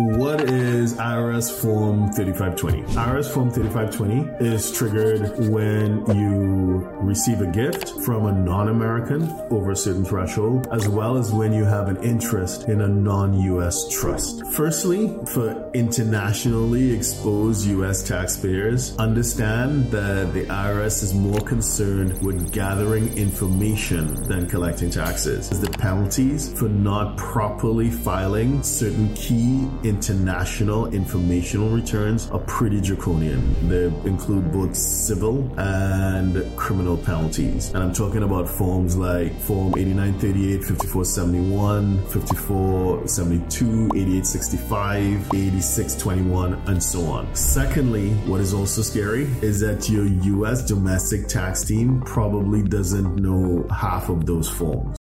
What is IRS Form 3520? IRS Form 3520 is triggered when you receive a gift from a non American over a certain threshold, as well as when you have an interest in a non US trust. Firstly, for internationally exposed US taxpayers, understand that the IRS is more concerned with gathering information than collecting taxes. The penalties for not properly filing certain key international informational returns are pretty draconian. They include both civil and criminal penalties. And I'm talking about forms like Form 8938, 5471, 5472, 8865, 8621, and so on. Secondly, what is also scary is that your US domestic tax team probably doesn't know half of those forms.